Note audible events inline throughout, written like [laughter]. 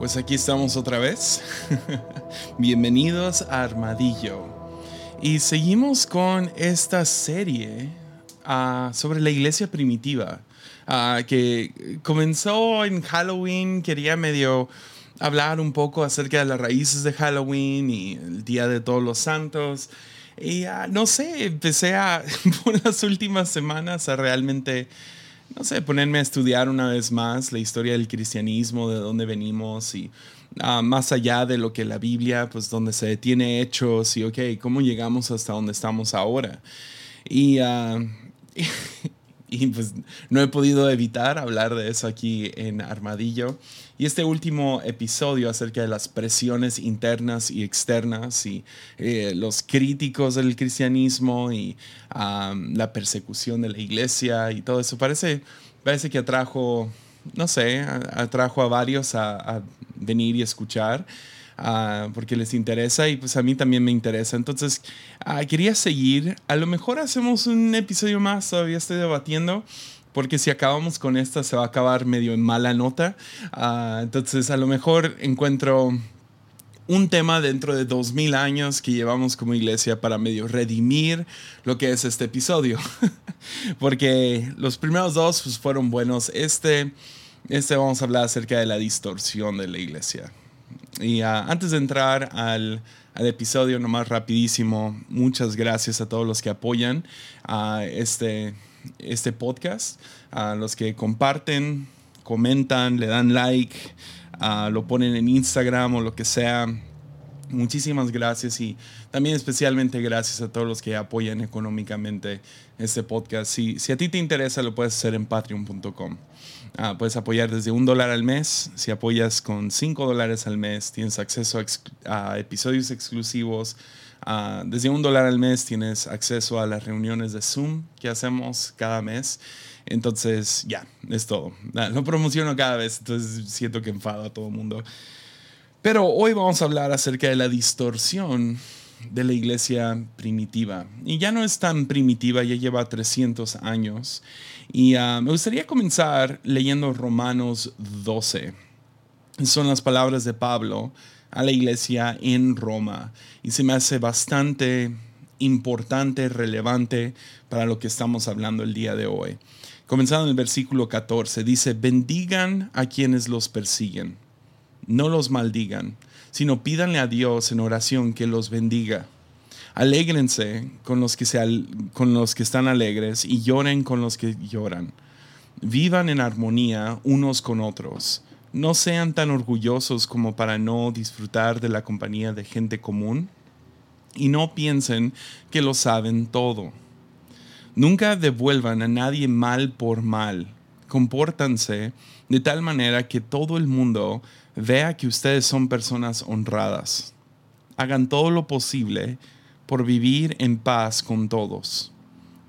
Pues aquí estamos otra vez. [laughs] Bienvenidos a Armadillo. Y seguimos con esta serie uh, sobre la iglesia primitiva, uh, que comenzó en Halloween, quería medio hablar un poco acerca de las raíces de Halloween y el Día de Todos los Santos. Y uh, no sé, empecé a, [laughs] por las últimas semanas a realmente no sé, ponerme a estudiar una vez más la historia del cristianismo, de dónde venimos y ah, más allá de lo que la Biblia, pues donde se detiene hechos y, ok, ¿cómo llegamos hasta donde estamos ahora? Y, uh, [laughs] [laughs] y pues no he podido evitar hablar de eso aquí en Armadillo. Y este último episodio acerca de las presiones internas y externas y eh, los críticos del cristianismo y la persecución de la iglesia y todo eso, parece, parece que atrajo, no sé, atrajo a varios a, venir y escuchar. Porque les interesa y pues a mí también me interesa. Entonces, ah, quería seguir. A lo mejor hacemos un episodio más, todavía estoy debatiendo porque si acabamos con esta se va a acabar medio en mala nota. Ah, entonces a lo mejor encuentro un tema dentro de dos mil años que llevamos como iglesia para medio redimir lo que es este episodio. [laughs] porque los primeros dos pues, fueron buenos. Este, este vamos a hablar acerca de la distorsión de la iglesia. Y ah, antes de entrar al, al, episodio, nomás rapidísimo, muchas gracias a todos los que apoyan a este este podcast, a los que comparten, comentan, le dan like, lo ponen en Instagram o lo que sea. Muchísimas gracias y también especialmente gracias a todos los que apoyan económicamente este podcast. Si, a ti te interesa, lo puedes hacer en patreon.com. Ah, puedes apoyar desde un dólar al mes. Si apoyas con cinco dólares al mes, tienes acceso a episodios exclusivos, Ah, desde un dólar al mes tienes acceso a las reuniones de Zoom que hacemos cada mes. Entonces, ya, es todo. Ah, lo promociono cada vez, entonces siento que enfado a todo el mundo. Pero hoy vamos a hablar acerca de la distorsión de la iglesia primitiva. Y ya no es tan primitiva, ya lleva 300 años. Y ah, me gustaría comenzar leyendo Romanos 12. Son las palabras de Pablo a la iglesia en Roma y se me hace bastante importante, relevante para lo que estamos hablando el día de hoy. Comenzando en el versículo 14, dice, bendigan a quienes los persiguen, no los maldigan, sino pídanle a Dios en oración que los bendiga. Alégrense con los que, se, con los que están alegres y lloren con los que lloran. Vivan en armonía unos con otros no sean tan orgullosos como para no disfrutar de la compañía de gente común y no piensen que lo saben todo. Nunca devuelvan a nadie mal por mal. Compórtanse de tal manera que todo el mundo vea que ustedes son personas honradas. Hagan todo lo posible por vivir en paz con todos.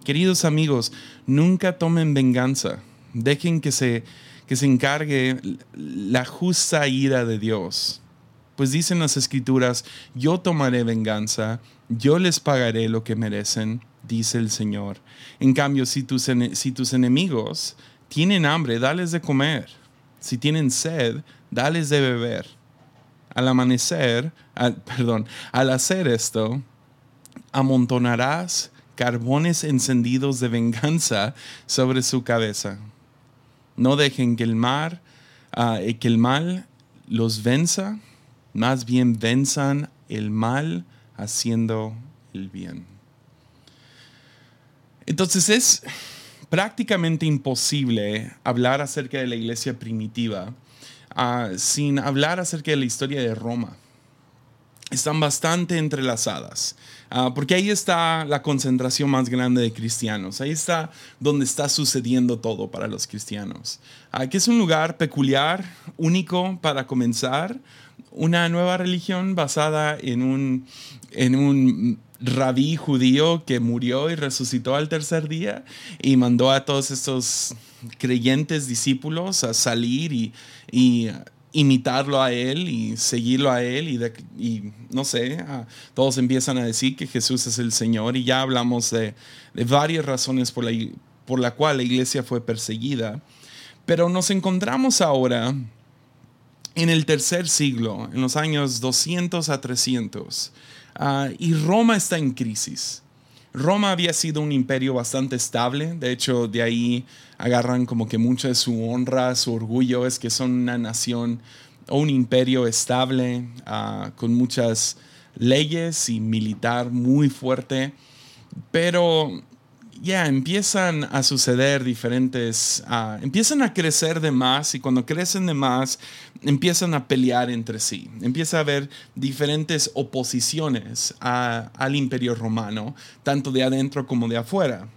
Queridos amigos, nunca tomen venganza. Dejen que se que se encargue la justa ira de Dios. Pues dicen las escrituras, yo tomaré venganza, yo les pagaré lo que merecen, dice el Señor. En cambio, si tus, si tus enemigos tienen hambre, dales de comer. Si tienen sed, dales de beber. Al amanecer, [laughs] perdón, al hacer esto, amontonarás carbones encendidos de venganza sobre su cabeza. No dejen que el mar, ah, que el mal los venza, más bien venzan el mal haciendo el bien. Entonces es prácticamente imposible hablar acerca de la iglesia primitiva ah, sin hablar acerca de la historia de Roma. Están bastante entrelazadas. Ah, porque ahí está la concentración más grande de cristianos, ahí está donde está sucediendo todo para los cristianos, uh, que es un lugar peculiar, único para comenzar, una nueva religión basada en un, en un rabí judío que murió y resucitó al tercer día y mandó a todos estos creyentes discípulos a salir y, y imitarlo a él y seguirlo a él y, no sé, todos empiezan a decir que Jesús es el Señor y ya hablamos de, de varias razones por la, por la cual la iglesia fue perseguida, pero nos encontramos ahora en el tercer siglo, en los años 200 a 300, ah, y Roma está en crisis. Roma había sido un imperio bastante estable, de hecho de ahí agarran como que mucha de su honra, su orgullo es que son una nación o un imperio estable, ah, con muchas leyes y militar muy fuerte, pero ya empiezan a suceder diferentes, ah, empiezan a crecer de más y cuando crecen de más empiezan a pelear entre sí. Empieza a haber diferentes oposiciones al imperio romano, tanto de adentro como de afuera.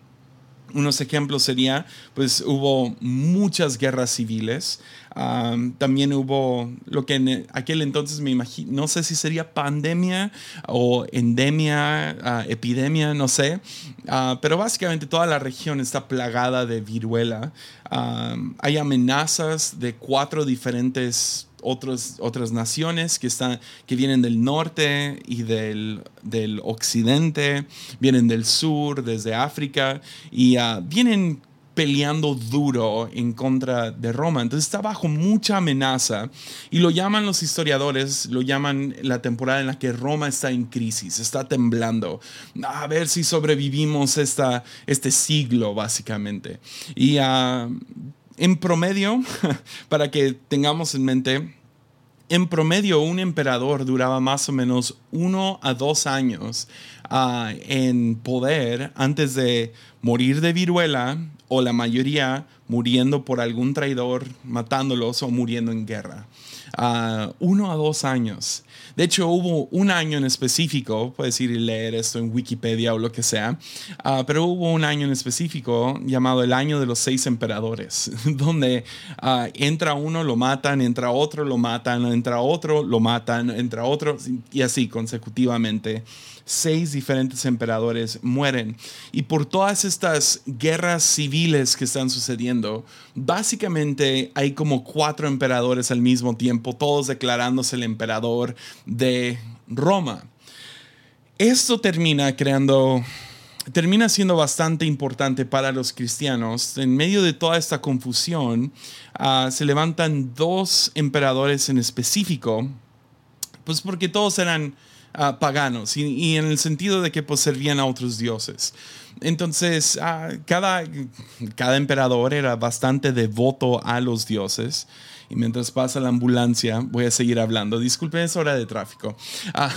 Unos ejemplos sería, pues hubo muchas guerras civiles, también hubo lo que en aquel entonces me imagino, no sé si sería pandemia o endemia, ah, epidemia, no sé, ah, pero básicamente toda la región está plagada de viruela. hay amenazas de cuatro diferentes otras naciones que, están, que vienen del norte y del, del occidente, vienen del sur, desde África, y uh, vienen peleando duro en contra de Roma. Entonces está bajo mucha amenaza y lo llaman los historiadores, lo llaman la temporada en la que Roma está en crisis, está temblando. A ver si sobrevivimos esta, este siglo, básicamente. Y uh, en promedio, [laughs] para que tengamos en mente, en promedio un emperador duraba más o menos uno a dos años ah, en poder antes de morir de viruela o la mayoría muriendo por algún traidor, matándolos o muriendo en guerra. Uh, uno a dos años. De hecho, hubo un año en específico, puedes ir y leer esto en Wikipedia o lo que sea, uh, pero hubo un año en específico llamado el año de los seis emperadores, [laughs] donde uh, entra uno, lo matan, entra otro, lo matan, entra otro, lo matan, entra otro, y así consecutivamente seis diferentes emperadores mueren. Y por todas estas guerras civiles que están sucediendo, básicamente hay como cuatro emperadores al mismo tiempo, todos declarándose el emperador de Roma. Esto termina creando termina siendo bastante importante para los cristianos. En medio de toda esta confusión, ah, se levantan dos emperadores en específico, pues porque todos eran paganos y, en el sentido de que pues, servían a otros dioses. Entonces, ah, cada, cada emperador era bastante devoto a los dioses y mientras pasa la ambulancia, voy a seguir hablando. Disculpen, es hora de tráfico. Ah,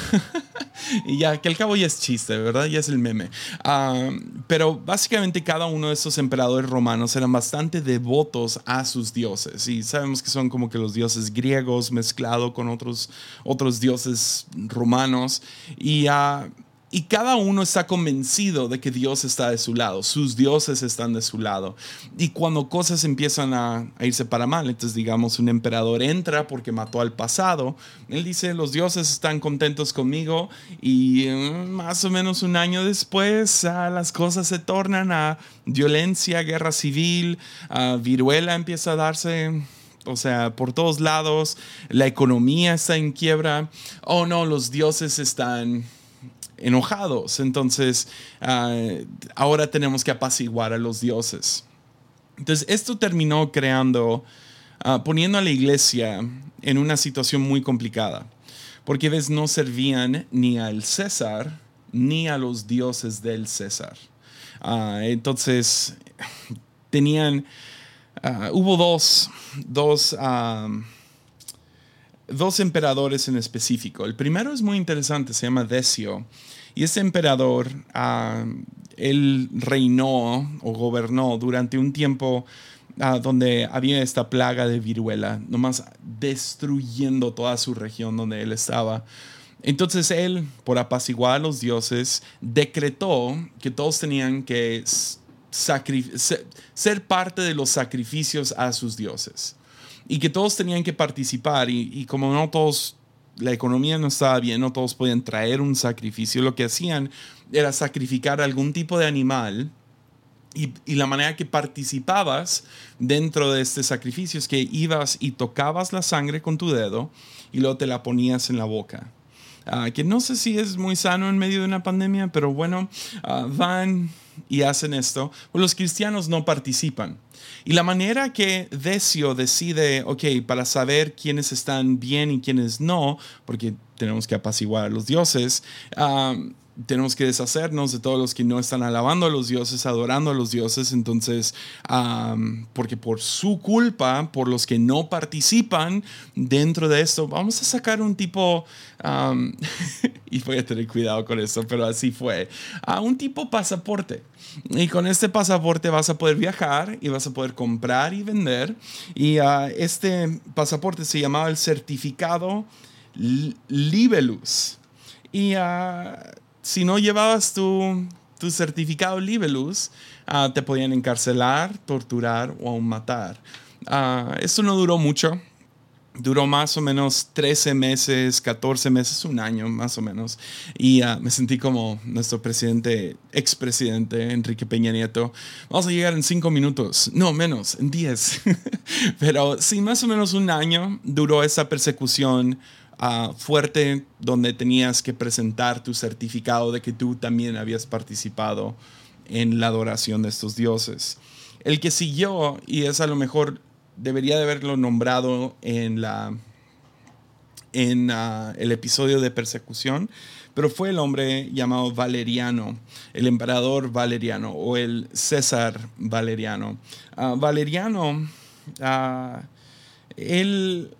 [laughs] y ya, que al cabo ya es chiste, ¿verdad? Ya es el meme. Ah, pero básicamente cada uno de estos emperadores romanos eran bastante devotos a sus dioses. Y sabemos que son como que los dioses griegos mezclado con otros, otros dioses romanos. Y uh, y cada uno está convencido de que Dios está de su lado, sus dioses están de su lado. Y cuando cosas empiezan a, irse para mal, entonces digamos un emperador entra porque mató al pasado, él dice, los dioses están contentos conmigo y mm, más o menos un año después ah, las cosas se tornan a violencia, guerra civil, ah, viruela empieza a darse o sea, por todos lados, la economía está en quiebra, oh no, los dioses están enojados. Entonces, ah, ahora tenemos que apaciguar a los dioses. Entonces, esto terminó creando, ah, poniendo a la iglesia en una situación muy complicada, porque ves, no servían ni al César ni a los dioses del César. Ah, entonces, tenían, hubo dos, dos dos emperadores en específico. El primero es muy interesante, se llama Decio. Y ese emperador, ah, él reinó o gobernó durante un tiempo ah, donde había esta plaga de viruela, nomás destruyendo toda su región donde él estaba. Entonces él, por apaciguar a los dioses, decretó que todos tenían que ser parte de los sacrificios a sus dioses y que todos tenían que participar y, como no todos, la economía no estaba bien, no todos podían traer un sacrificio, lo que hacían era sacrificar algún tipo de animal y, la manera que participabas dentro de este sacrificio es que ibas y tocabas la sangre con tu dedo y luego te la ponías en la boca. Ah, que no sé si es muy sano en medio de una pandemia, pero bueno, ah, van y hacen esto, pues los cristianos no participan. Y la manera que Decio decide, ok, para saber quiénes están bien y quiénes no, porque tenemos que apaciguar a los dioses, tenemos que deshacernos de todos los que no están alabando a los dioses, adorando a los dioses. Entonces, porque por su culpa, por los que no participan dentro de esto, vamos a sacar un tipo, [laughs] y voy a tener cuidado con esto, pero así fue, a un tipo pasaporte. Y con este pasaporte vas a poder viajar y vas a poder comprar y vender. Y ah, este pasaporte se llamaba el certificado Libelus. Y uh, si no llevabas tu, tu certificado Libelus, uh, te podían encarcelar, torturar o aún matar. Uh, esto no duró mucho. Duró más o menos 13 meses, 14 meses, un año más o menos. Y me sentí como nuestro presidente, expresidente Enrique Peña Nieto. Vamos a llegar en 5 minutos, no menos, en 10. [laughs] Pero sí, más o menos un año duró esa persecución fuerte donde tenías que presentar tu certificado de que tú también habías participado en la adoración de estos dioses. El que siguió, y es a lo mejor debería de haberlo nombrado en, la, en ah, el episodio de persecución, pero fue el hombre llamado Valeriano, el emperador Valeriano o el César Valeriano. Ah, Valeriano, él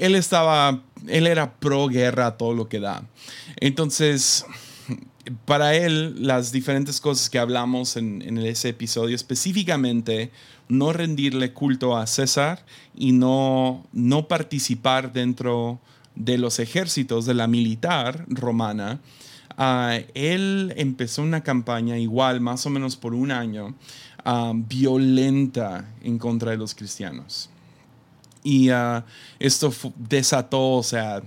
él estaba, él era pro guerra todo lo que da. Entonces, para él, las diferentes cosas que hablamos en, ese episodio, específicamente no rendirle culto a César y no, no participar dentro de los ejércitos de la militar romana, ah, él empezó una campaña igual, más o menos por un año, ah, violenta en contra de los cristianos. Y uh, esto desató, o sea,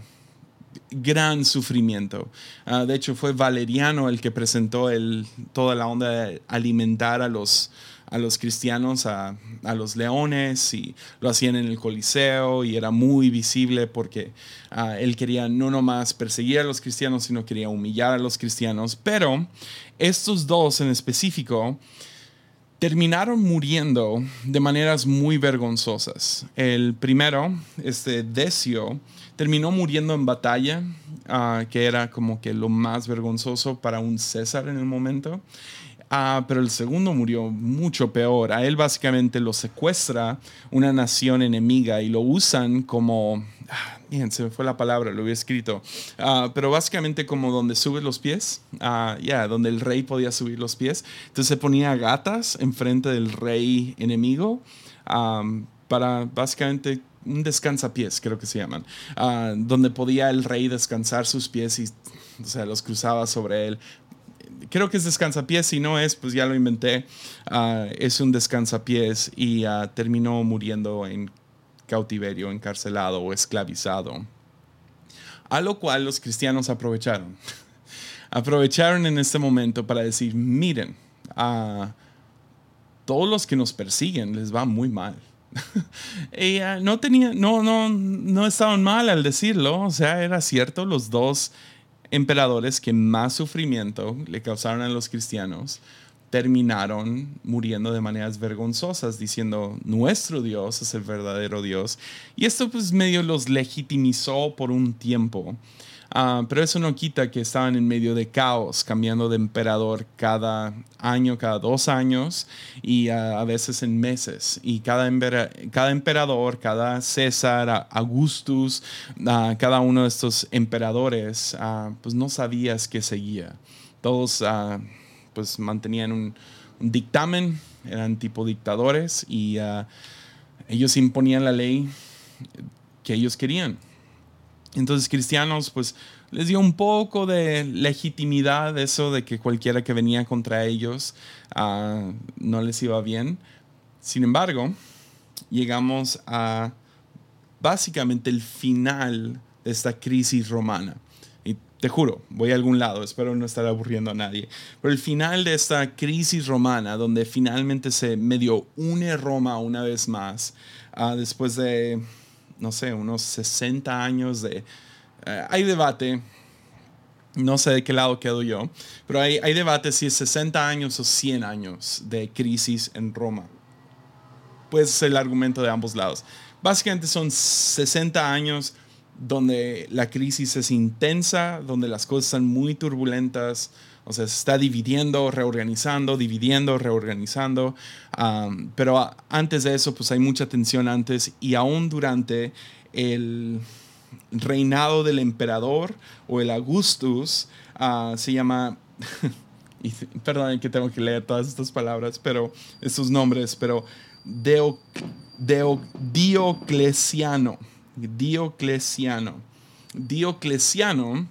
gran sufrimiento. Uh, de hecho, fue Valeriano el que presentó toda la onda de alimentar a los, a los cristianos, a, los leones, y lo hacían en el Coliseo, y era muy visible porque uh, él quería no nomás perseguir a los cristianos, sino quería humillar a los cristianos. Pero estos dos en específico, terminaron muriendo de maneras muy vergonzosas. El primero, este Decio, terminó muriendo en batalla, ah, que era como que lo más vergonzoso para un César en el momento. Ah, pero el segundo murió mucho peor. A él básicamente lo secuestra una nación enemiga y lo usan como ah, se me fue la palabra, lo había escrito, ah, pero básicamente como donde subes los pies, uh, ya, donde el rey podía subir los pies, entonces se ponía gatas enfrente del rey enemigo para básicamente un descansapiés, creo que se llaman, ah, donde podía el rey descansar sus pies y, o sea, los cruzaba sobre él. Creo que es descansapiés, si no es, pues ya lo inventé. es un descansapiés y terminó muriendo en cautiverio, encarcelado o esclavizado. A lo cual los cristianos aprovecharon. [laughs] aprovecharon en este momento para decir, miren, a todos los que nos persiguen les va muy mal. [laughs] no tenía, no, no, no estaban mal al decirlo, o sea, era cierto, los dos emperadores que más sufrimiento le causaron a los cristianos terminaron muriendo de maneras vergonzosas, diciendo, nuestro Dios es el verdadero Dios. Y esto pues medio los legitimizó por un tiempo. Ah, pero eso no quita que estaban en medio de caos, cambiando de emperador cada año, cada dos años y ah, a veces en meses. Y cada, emperador, cada César, Augustus, ah, cada uno de estos emperadores, pues no sabías qué seguía. Todos pues mantenían un, dictamen, eran tipo dictadores y ellos imponían la ley que ellos querían. Entonces cristianos pues les dio un poco de legitimidad eso de que cualquiera que venía contra ellos uh, no les iba bien. Sin embargo, llegamos a básicamente el final de esta crisis romana. Te juro, voy a algún lado, espero no estar aburriendo a nadie. Pero el final de esta crisis romana, donde finalmente se medio une Roma una vez más, uh, después de, no sé, unos 60 años de... Uh, hay debate, no sé de qué lado quedo yo, pero hay, hay debate si es 60 años o 100 años de crisis en Roma. Puede ser el argumento de ambos lados. Básicamente son 60 años donde la crisis es intensa, donde las cosas están muy turbulentas, o sea, se está dividiendo, reorganizando, dividiendo, reorganizando. pero antes de eso, pues hay mucha tensión antes y aún durante el reinado del emperador o el Augustus, ah, se llama, [laughs] perdón que tengo que leer todas estas palabras, pero estos nombres, pero Dioclesiano, Dioclesiano, Dioclesiano,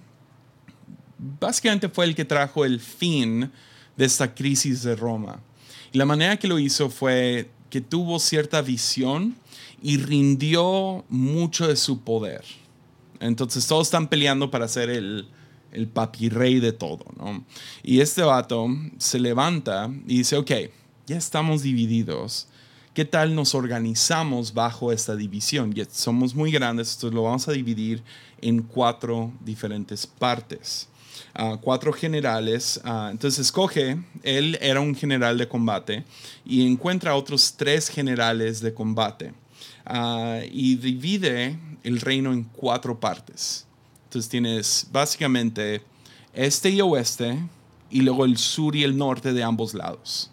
básicamente fue el que trajo el fin de esta crisis de Roma. Y la manera que lo hizo fue que tuvo cierta visión y rindió mucho de su poder. Entonces todos están peleando para ser el, el papirrey de todo, ¿no? Y este vato se levanta y dice, ok, ya estamos divididos. ¿Qué tal nos organizamos bajo esta división? Ya somos muy grandes, entonces lo vamos a dividir en cuatro diferentes partes. Uh, cuatro generales. Entonces escoge, él era un general de combate y encuentra otros tres generales de combate. Y divide el reino en cuatro partes. Entonces tienes básicamente este y oeste y luego el sur y el norte de ambos lados.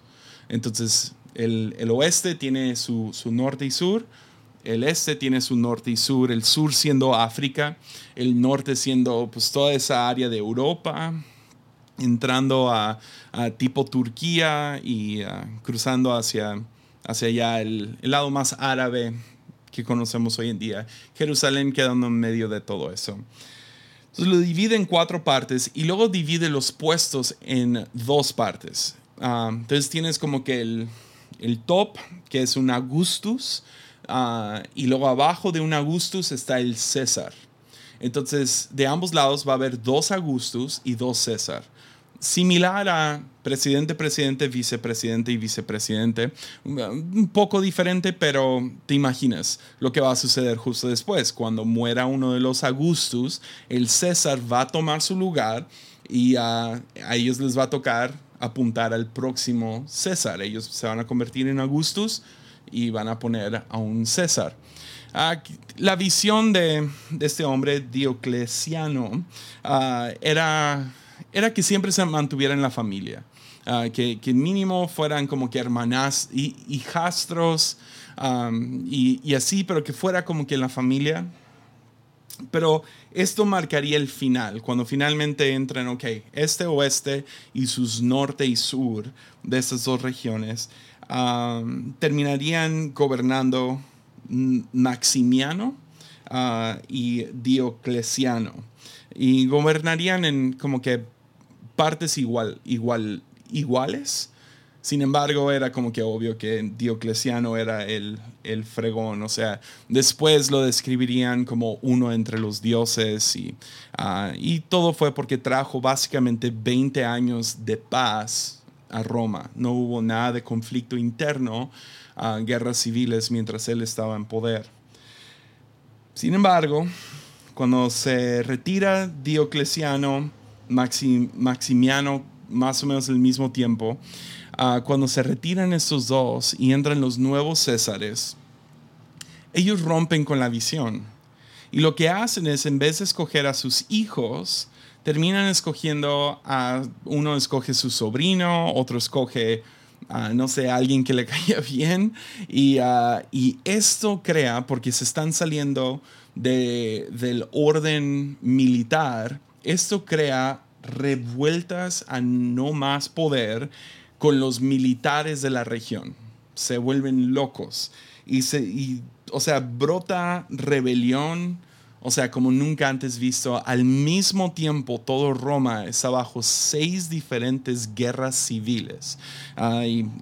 Entonces el, el oeste tiene su, su, norte y sur, el este tiene su norte y sur, el sur siendo África, el norte siendo pues toda esa área de Europa, entrando a, tipo Turquía y uh, cruzando hacia, hacia allá el, el lado más árabe que conocemos hoy en día. Jerusalén quedando en medio de todo eso. Entonces lo divide en cuatro partes y luego divide los puestos en dos partes. Ah, entonces tienes como que el, el, top, que es un Augustus, uh, y luego abajo de un Augustus está el César. Entonces, de ambos lados va a haber dos Augustus y dos César similar a presidente, presidente, vicepresidente y vicepresidente. Un poco diferente, pero te imaginas lo que va a suceder justo después. Cuando muera uno de los Augustus, el César va a tomar su lugar y a, ellos les va a tocar apuntar al próximo César. Ellos se van a convertir en Augustus y van a poner a un César. la visión de, este hombre, Diocleciano, ah, era era que siempre se mantuviera en la familia. Ah, que, que, mínimo fueran como que hermanas y hijastros y, y, así, pero que fuera como que en la familia. Pero esto marcaría el final, cuando finalmente entran, ok, este oeste y sus norte y sur de estas dos regiones terminarían gobernando Maximiano uh, y Diocleciano. Y gobernarían en como que partes igual, igual, iguales. Sin embargo, era como que obvio que Diocleciano era el, el fregón, o sea, después lo describirían como uno entre los dioses y, ah, y todo fue porque trajo básicamente 20 años de paz a Roma. No hubo nada de conflicto interno, guerras civiles mientras él estaba en poder. Sin embargo, cuando se retira Diocleciano, Maximiano más o menos al mismo tiempo, ah, cuando se retiran estos dos y entran los nuevos Césares, ellos rompen con la visión. Y lo que hacen es, en vez de escoger a sus hijos, terminan escogiendo a uno escoge su sobrino, otro escoge, no sé, a alguien que le [laughs] caiga bien. Y, ah, y, esto crea, porque se están saliendo de, del orden militar, esto crea revueltas a no más poder con los militares de la región. Se vuelven locos y, se, y o sea, brota rebelión o sea, como nunca antes visto, al mismo tiempo todo Roma está bajo seis diferentes guerras civiles.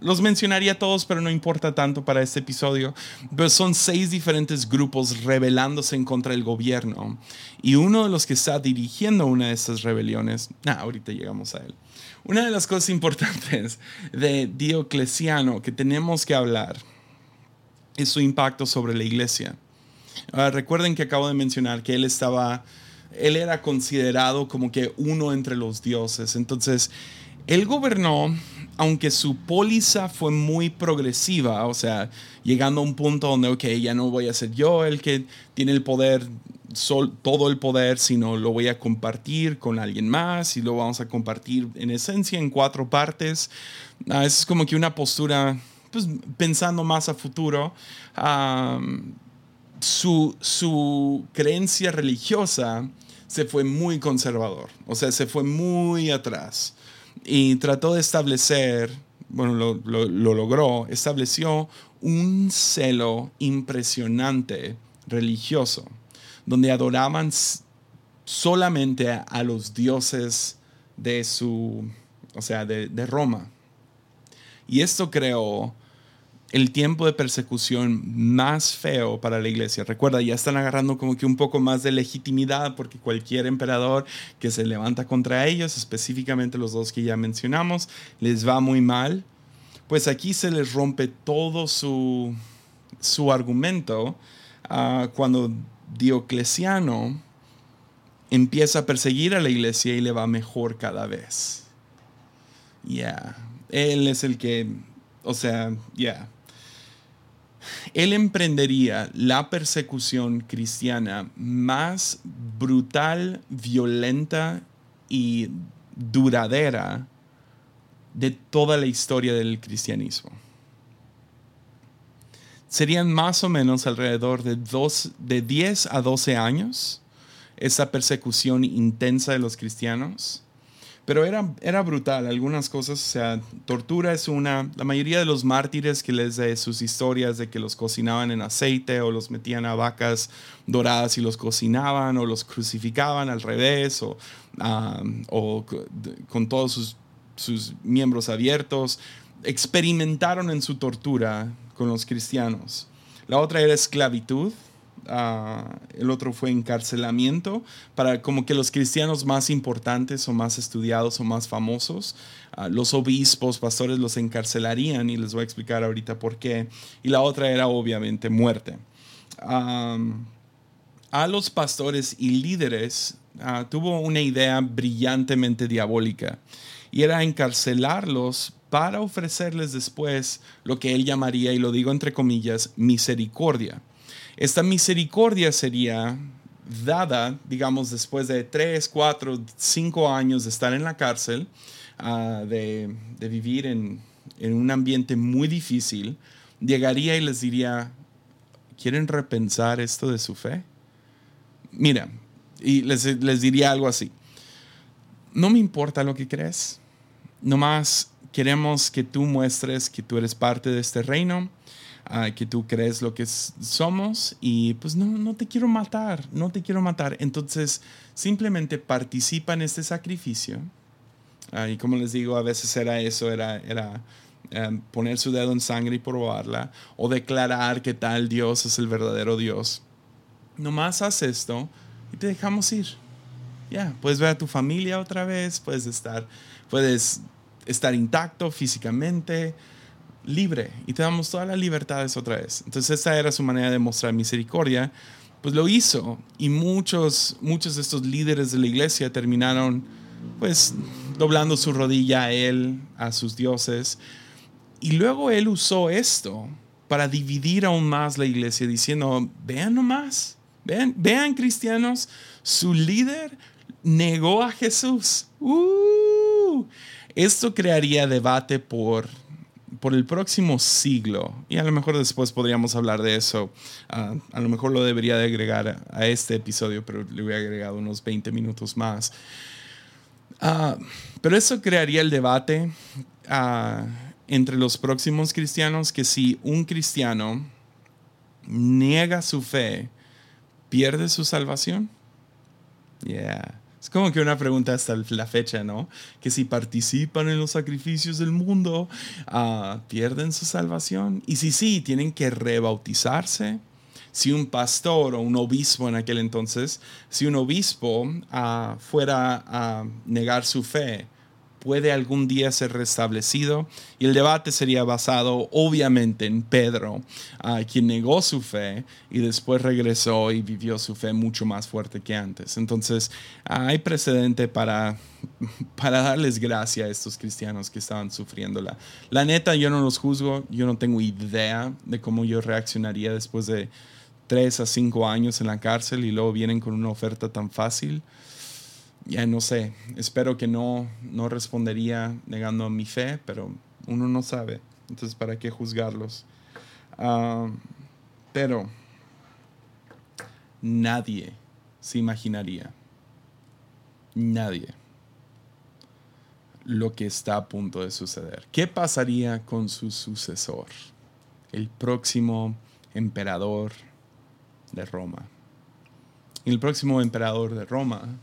los mencionaría todos, pero no importa tanto para este episodio. Pero son seis diferentes grupos rebelándose en contra del gobierno. Y uno de los que está dirigiendo una de estas rebeliones, nah, ahorita llegamos a él. Una de las cosas importantes de Diocleciano que tenemos que hablar es su impacto sobre la iglesia. Ah, recuerden que acabo de mencionar que él estaba él era considerado como que uno entre los dioses. Entonces, él gobernó, aunque su póliza fue muy progresiva, o sea, llegando a un punto donde, ok, ya no voy a ser yo el que tiene el poder, todo el poder, sino lo voy a compartir con alguien más y lo vamos a compartir en esencia en cuatro partes. Uh, es como que una postura, pues pensando más a futuro. Um, su, su creencia religiosa se fue muy conservador, o sea, se fue muy atrás y trató de establecer, bueno, lo, lo, lo, logró, estableció un celo impresionante religioso, donde adoraban solamente a, a los dioses de su, o sea, de, de Roma. Y esto creó el tiempo de persecución más feo para la iglesia. Recuerda, ya están agarrando como que un poco más de legitimidad porque cualquier emperador que se levanta contra ellos, específicamente los dos que ya mencionamos, les va muy mal. Pues aquí se les rompe todo su, su argumento uh, cuando Diocleciano empieza a perseguir a la iglesia y le va mejor cada vez. Yeah. él es el que, o sea, ya. Yeah él emprendería la persecución cristiana más brutal, violenta y duradera de toda la historia del cristianismo. Serían más o menos alrededor de, dos, de 10 a 12 años esa persecución intensa de los cristianos pero era, era brutal, algunas cosas, o sea, tortura es una, la mayoría de los mártires que les de sus historias de que los cocinaban en aceite o los metían a vacas doradas y los cocinaban o los crucificaban al revés o, o con todos sus, sus miembros abiertos, experimentaron en su tortura con los cristianos. La otra era esclavitud, El otro fue encarcelamiento, para como que los cristianos más importantes o más estudiados o más famosos, uh, los obispos, pastores los encarcelarían y les voy a explicar ahorita por qué. Y la otra era obviamente muerte. A los pastores y líderes uh, tuvo una idea brillantemente diabólica y era encarcelarlos para ofrecerles después lo que él llamaría, y lo digo entre comillas, misericordia. Esta misericordia sería dada, digamos, después de tres, cuatro, cinco años de estar en la cárcel, uh, de, vivir en, en, un ambiente muy difícil, llegaría y les diría, ¿quieren repensar esto de su fe? Mira, y les, les diría algo así, no me importa lo que crees, nomás queremos que tú muestres que tú eres parte de este reino uh, que tú crees lo que somos y pues no, no te quiero matar, no te quiero matar. Entonces simplemente participa en este sacrificio. Uh, y como les digo, a veces era eso, era, era um, poner su dedo en sangre y probarla o declarar que tal Dios es el verdadero Dios. Nomás haz esto y te dejamos ir. Ya, puedes ver a tu familia otra vez, puedes estar, puedes estar intacto físicamente, libre y te damos todas las libertades otra vez. Entonces esa era su manera de mostrar misericordia. Pues lo hizo y muchos, muchos de estos líderes de la iglesia terminaron pues doblando su rodilla a él, a sus dioses. Y luego él usó esto para dividir aún más la iglesia diciendo, vean nomás, vean, vean cristianos, su líder negó a Jesús. Uh, esto crearía debate por por el próximo siglo, y a lo mejor después podríamos hablar de eso, uh, a lo mejor lo debería de agregar a este episodio, pero le hubiera agregado unos 20 minutos más. Uh, pero eso crearía el debate uh, entre los próximos cristianos que si un cristiano niega su fe, pierde su salvación. Yeah. Es como que una pregunta hasta la fecha, ¿no? Que si participan en los sacrificios del mundo, uh, pierden su salvación. Y si sí, tienen que rebautizarse. Si un pastor o un obispo en aquel entonces, si un obispo uh, fuera a negar su fe, puede algún día ser restablecido. Y el debate sería basado obviamente en Pedro, quien negó su fe y después regresó y vivió su fe mucho más fuerte que antes. Entonces hay precedente para, [laughs] para darles gracia a estos cristianos que estaban sufriendo. La, la neta, yo no los juzgo, yo no tengo idea de cómo yo reaccionaría después de tres a cinco años en la cárcel y luego vienen con una oferta tan fácil ya no sé, espero que no, no respondería negando mi fe, pero uno no sabe, entonces ¿para qué juzgarlos? Ah, pero nadie se imaginaría, nadie, lo que está a punto de suceder. ¿Qué pasaría con su sucesor, el próximo emperador de Roma? El próximo emperador de Roma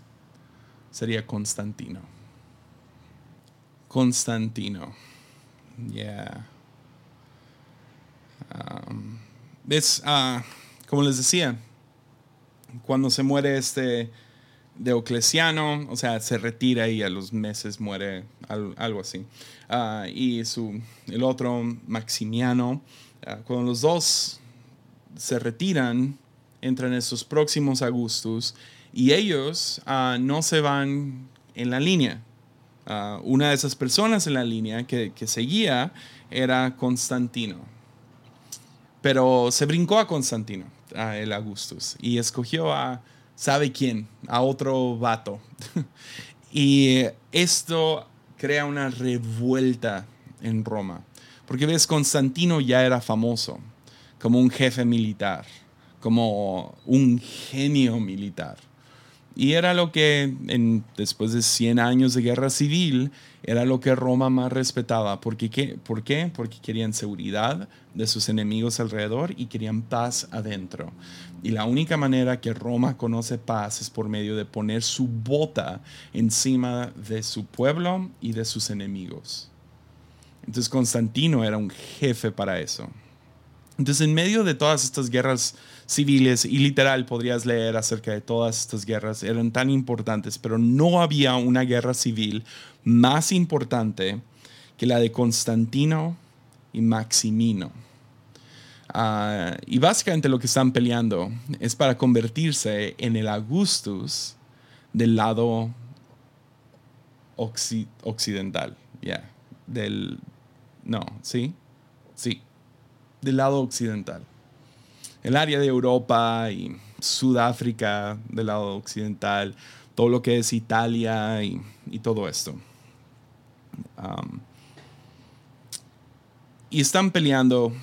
sería Constantino. Constantino. Yeah. Um, es, ah, como les decía, cuando se muere este Diocleciano, o sea, se retira y a los meses muere algo así. Ah, y su, el otro, Maximiano, ah, cuando los dos se retiran, entran esos próximos Augustus y ellos ah, no se van en la línea. Ah, una de esas personas en la línea que, seguía era Constantino. Pero se brincó a Constantino, a el Augustus, y escogió a, ¿sabe quién? A otro vato. [laughs] y esto crea una revuelta en Roma. Porque ves, Constantino ya era famoso como un jefe militar, como un genio militar. Y era lo que, después de 100 años de guerra civil, era lo que Roma más respetaba. ¿Por qué? ¿Por qué? Porque querían seguridad de sus enemigos alrededor y querían paz adentro. Y la única manera que Roma conoce paz es por medio de poner su bota encima de su pueblo y de sus enemigos. Entonces Constantino era un jefe para eso. Entonces en medio de todas estas guerras civiles y literal podrías leer acerca de todas estas guerras, eran tan importantes, pero no había una guerra civil más importante que la de Constantino y Maximino. Ah, y básicamente lo que están peleando es para convertirse en el Augustus del lado occidental. ya Del. No, ¿sí? Sí. Del lado occidental el área de Europa y Sudáfrica del lado occidental, todo lo que es Italia y, todo esto. Y están peleando,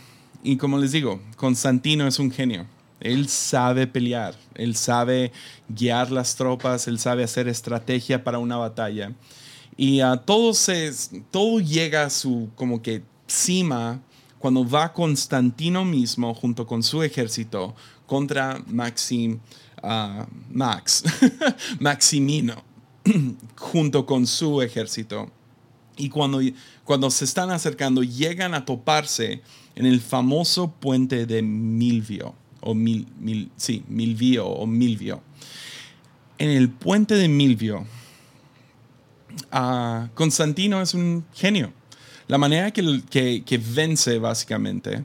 y como les digo, Constantino es un genio. Él sabe pelear, él sabe guiar las tropas, él sabe hacer estrategia para una batalla. Y a todo, se, todo llega a su como que cima cuando va Constantino mismo junto con su ejército contra Maxim, ah, Max, [laughs] Maximino, [clears throat] junto con su ejército. Y cuando, cuando se están acercando, llegan a toparse en el famoso puente de Milvio, o Mil, sí, Milvio o Milvio. En el puente de Milvio, uh, Constantino es un genio la manera que, que, vence básicamente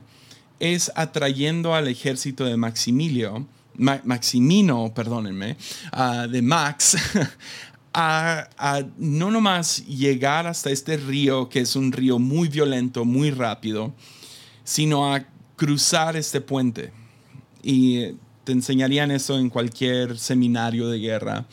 es atrayendo al ejército de Maximilio, Maximino, perdónenme, ah, de Max, [laughs] a, no nomás llegar hasta este río, que es un río muy violento, muy rápido, sino a cruzar este puente. Y te enseñarían eso en cualquier seminario de guerra.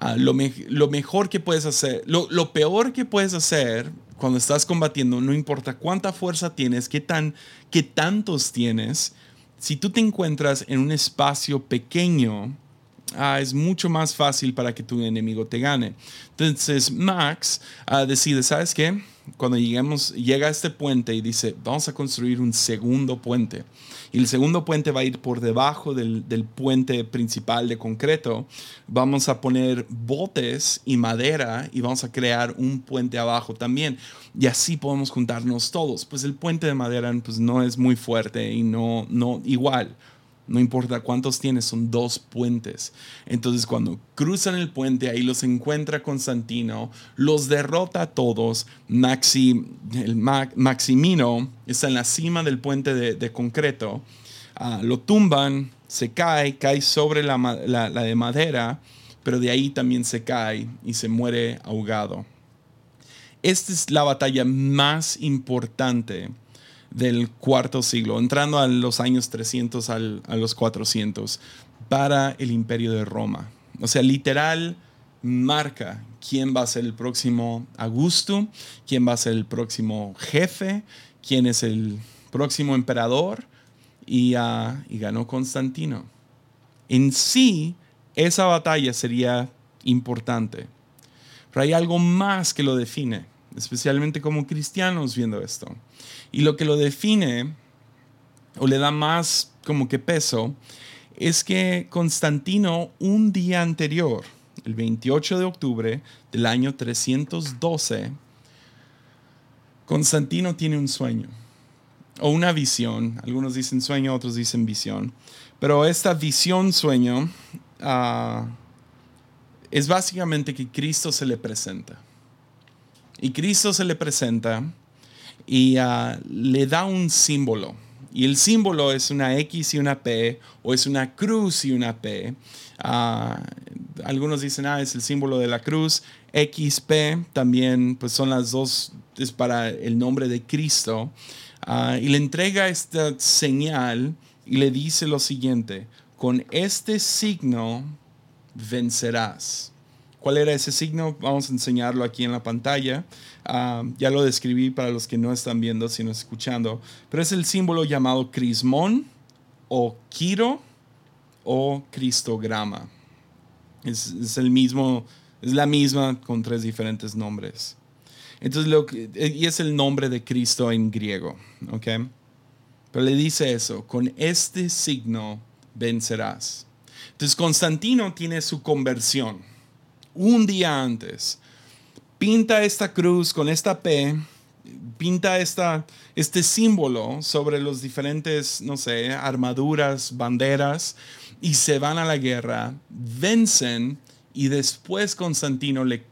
Ah, lo, lo, mejor que puedes hacer, lo, lo, peor que puedes hacer cuando estás combatiendo, no importa cuánta fuerza tienes, qué, tan, qué tantos tienes, si tú te encuentras en un espacio pequeño, ah, es mucho más fácil para que tu enemigo te gane. Entonces Max ah, decide, ¿sabes qué? Cuando lleguemos, llega a este puente y dice, vamos a construir un segundo puente y el segundo puente va a ir por debajo del, puente principal de concreto. Vamos a poner botes y madera y vamos a crear un puente abajo también. Y así podemos juntarnos todos. Pues el puente de madera pues, no es muy fuerte y no, no igual. No importa cuántos tienes, son dos puentes. Entonces cuando cruzan el puente, ahí los encuentra Constantino, los derrota a todos. Maxi, el Maximino está en la cima del puente de, concreto. Ah, lo tumban, se cae, cae sobre la, la de madera, pero de ahí también se cae y se muere ahogado. Esta es la batalla más importante del cuarto siglo, entrando a los años 300 a los 400, para el imperio de Roma. O sea, literal marca quién va a ser el próximo Augusto, quién va a ser el próximo jefe, quién es el próximo emperador, y, ah, y ganó Constantino. En sí, esa batalla sería importante, pero hay algo más que lo define, especialmente como cristianos viendo esto. Y lo que lo define o le da más como que peso es que Constantino un día anterior, el 28 de octubre del año 312, Constantino tiene un sueño o una visión. Algunos dicen sueño, otros dicen visión. Pero esta visión, sueño, ah, es básicamente que Cristo se le presenta. Y Cristo se le presenta y ah, le da un símbolo. Y el símbolo es una X y una P, o es una cruz y una P. Ah, algunos dicen, ah, es el símbolo de la cruz. XP también, pues son las dos, es para el nombre de Cristo. Ah, y le entrega esta señal y le dice lo siguiente, con este signo vencerás. ¿Cuál era ese signo? Vamos a enseñarlo aquí en la pantalla. Ah, ya lo describí para los que no están viendo, sino escuchando. Pero es el símbolo llamado crismón o quiro o cristograma. Es, el mismo, es la misma con tres diferentes nombres. Entonces, lo y es el nombre de Cristo en griego, ¿ok? Pero le dice eso, con este signo vencerás. Entonces, Constantino tiene su conversión un día antes, pinta esta cruz con esta P, pinta esta, este símbolo sobre los diferentes, no sé, armaduras, banderas, y se van a la guerra, vencen, y después Constantino le,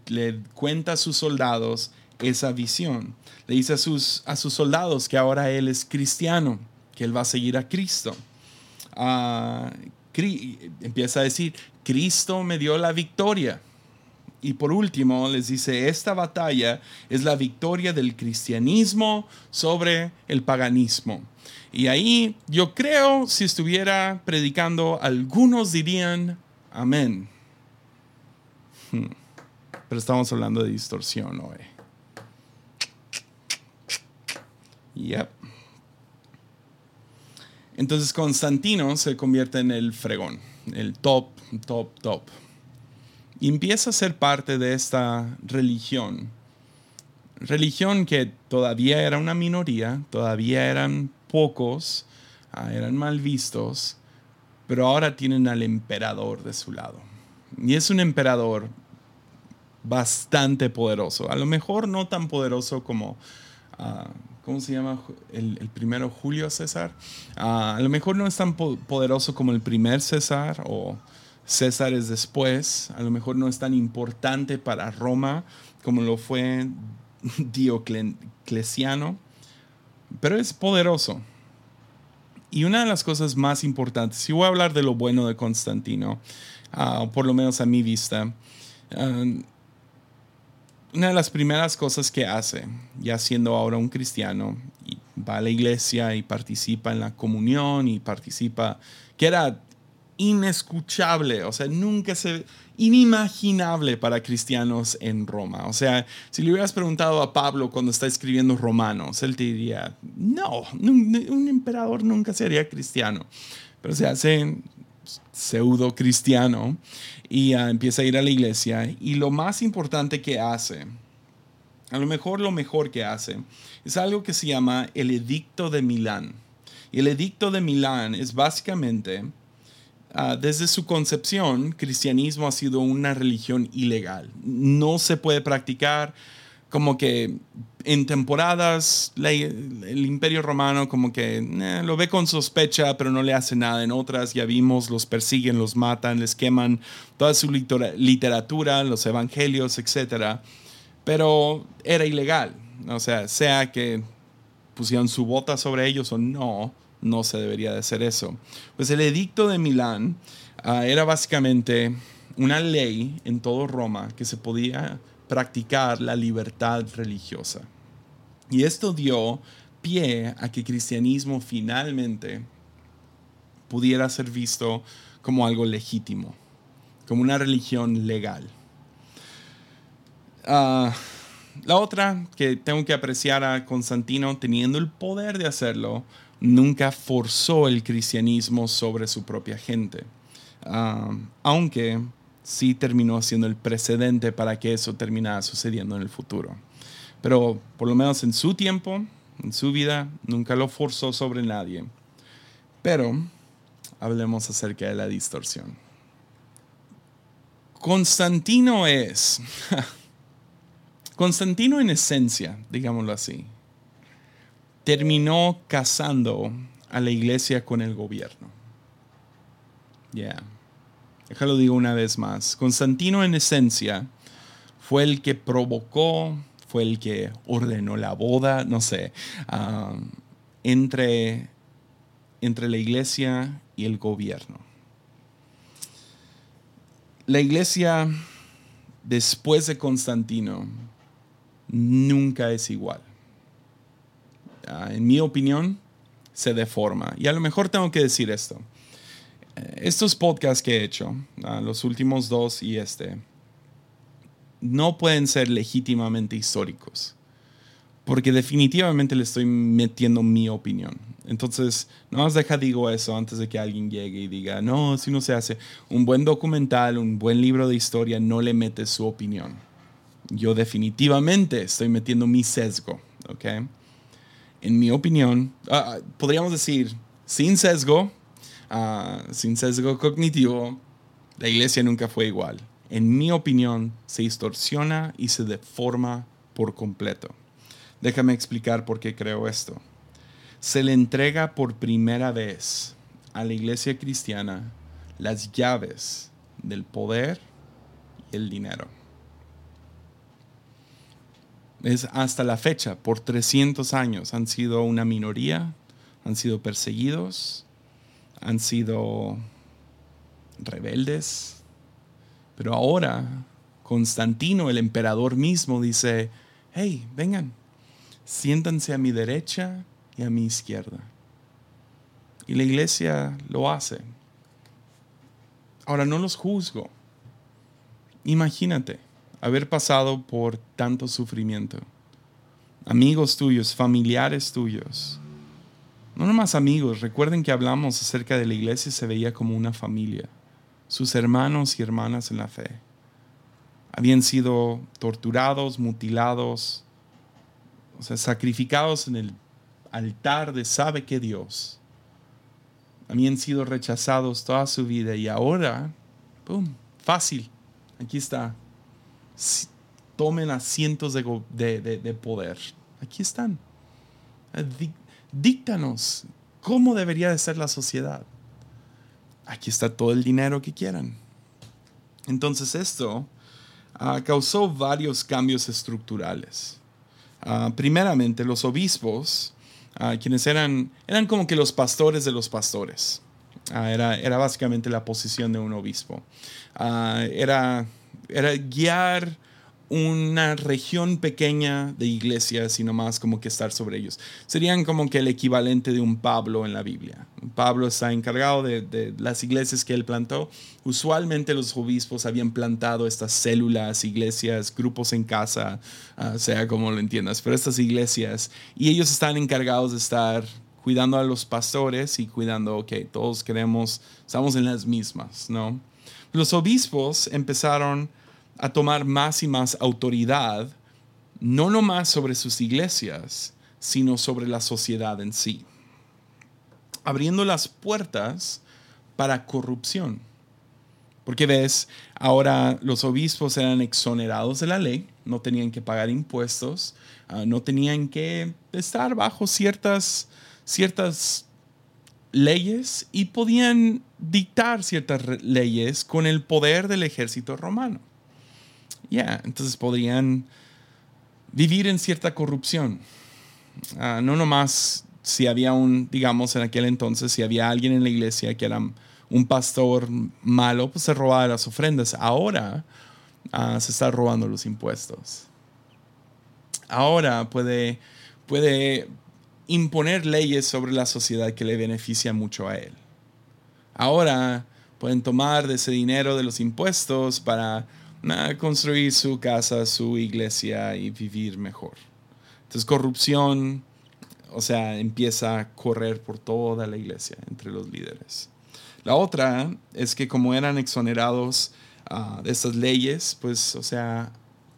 cuenta a sus soldados esa visión. Le dice a sus, a sus soldados que ahora él es cristiano, que él va a seguir a Cristo. Ah, empieza a decir, Cristo me dio la victoria. Y por último, les dice, esta batalla es la victoria del cristianismo sobre el paganismo. Y ahí yo creo, si estuviera predicando, algunos dirían, amén. [laughs] Pero estamos hablando de distorsión hoy. Yep. Entonces Constantino se convierte en el fregón, el top, top, top y empieza a ser parte de esta religión. Religión que todavía era una minoría, todavía eran pocos, ah, eran mal vistos, pero ahora tienen al emperador de su lado. Y es un emperador bastante poderoso, a lo mejor no tan poderoso como, ah, ¿cómo se llama? El, primero Julio César. Ah, a lo mejor no es tan poderoso como el primer César o César es después, a lo mejor no es tan importante para Roma como lo fue [laughs] Diocleciano, pero es poderoso. Y una de las cosas más importantes, si voy a hablar de lo bueno de Constantino, uh, por lo menos a mi vista, ah, una de las primeras cosas que hace, ya siendo ahora un cristiano, va a la iglesia y participa en la comunión y participa, que era inescuchable, o sea, nunca se inimaginable para cristianos en Roma. O sea, si le hubieras preguntado a Pablo cuando está escribiendo Romanos, él te diría, no, un emperador nunca sería cristiano, pero se hace pseudo cristiano y ah, empieza a ir a la iglesia y lo más importante que hace, a lo mejor lo mejor que hace, es algo que se llama el Edicto de Milán. Y el Edicto de Milán es básicamente Ah, desde su concepción, cristianismo ha sido una religión ilegal. No se puede practicar como que en temporadas el imperio romano como que eh, lo ve con sospecha, pero no le hace nada. En otras ya vimos, los persiguen, los matan, les queman toda su literatura, los evangelios, etc. Pero era ilegal. O sea, sea que pusieron su bota sobre ellos o no, no se debería de hacer eso. Pues el edicto de Milán ah, era básicamente una ley en todo Roma que se podía practicar la libertad religiosa. Y esto dio pie a que el cristianismo finalmente pudiera ser visto como algo legítimo, como una religión legal. Ah, la otra que tengo que apreciar a Constantino, teniendo el poder de hacerlo, nunca forzó el cristianismo sobre su propia gente. Aunque sí terminó siendo el precedente para que eso terminara sucediendo en el futuro. Pero por lo menos en su tiempo, en su vida, nunca lo forzó sobre nadie. Pero hablemos acerca de la distorsión. Constantino es, [laughs] Constantino en esencia, digámoslo así, terminó casando a la iglesia con el gobierno. Ya. Déjalo digo una vez más. Constantino en esencia fue el que provocó, fue el que ordenó la boda, no sé, ah, entre, entre la iglesia y el gobierno. La iglesia después de Constantino nunca es igual. Ah, en mi opinión, se deforma. Y a lo mejor tengo que decir esto estos podcasts que he hecho, ah, los últimos dos y este, no pueden ser legítimamente históricos. Porque definitivamente le estoy metiendo mi opinión. Entonces, no más deja digo eso antes de que alguien llegue y diga, no, si no se hace. Un buen documental, un buen libro de historia no le mete su opinión. Yo definitivamente estoy metiendo mi sesgo, ¿ok? En mi opinión, ah, podríamos decir, sin sesgo, sin sesgo cognitivo, la iglesia nunca fue igual. En mi opinión, se distorsiona y se deforma por completo. Déjame explicar por qué creo esto. Se le entrega por primera vez a la iglesia cristiana las llaves del poder y el dinero. Es hasta la fecha, por 300 años, han sido una minoría, han sido perseguidos, han sido rebeldes, pero ahora Constantino, el emperador mismo, dice, hey, vengan, siéntanse a mi derecha y a mi izquierda. Y la iglesia lo hace. Ahora no los juzgo. Imagínate haber pasado por tanto sufrimiento. Amigos tuyos, familiares tuyos, no nomás amigos, recuerden que hablamos acerca de la iglesia se veía como una familia, sus hermanos y hermanas en la fe. Habían sido torturados, mutilados, o sea, sacrificados en el altar de sabe que Dios. Habían sido rechazados toda su vida y ahora, ¡pum! Fácil, aquí está. Tomen asientos de, de poder. Aquí están díctanos cómo debería de ser la sociedad. Aquí está todo el dinero que quieran. Entonces esto ah, causó varios cambios estructurales. Ah, primeramente, los obispos, ah, quienes eran, eran como que los pastores de los pastores. era, era básicamente la posición de un obispo. era, era guiar una región pequeña de iglesias, sino más como que estar sobre ellos. Serían como que el equivalente de un Pablo en la Biblia. Pablo está encargado de, las iglesias que él plantó. Usualmente los obispos habían plantado estas células, iglesias, grupos en casa, ah, sea como lo entiendas, pero estas iglesias, y ellos están encargados de estar cuidando a los pastores y cuidando, ok, todos queremos, estamos en las mismas, ¿no? Los obispos empezaron a tomar más y más autoridad, no nomás sobre sus iglesias, sino sobre la sociedad en sí, abriendo las puertas para corrupción, Porque ves, ahora los obispos eran exonerados de la ley, no tenían que pagar impuestos, ah, no tenían que estar bajo ciertas, ciertas leyes y podían dictar ciertas leyes con el poder del ejército romano. Ya, entonces podrían vivir en cierta corrupción. Ah, no nomás si había un, digamos, en aquel entonces, si había alguien en la iglesia que era un pastor malo, pues se robaba las ofrendas. Ahora ah, se está robando los impuestos. Ahora puede, puede imponer leyes sobre la sociedad que le beneficia mucho a él. Ahora pueden tomar de ese dinero de los impuestos para construir su casa, su iglesia y vivir mejor. Entonces corrupción, o sea, empieza a correr por toda la iglesia entre los líderes. La otra es que como eran exonerados ah, de estas leyes, pues, o sea,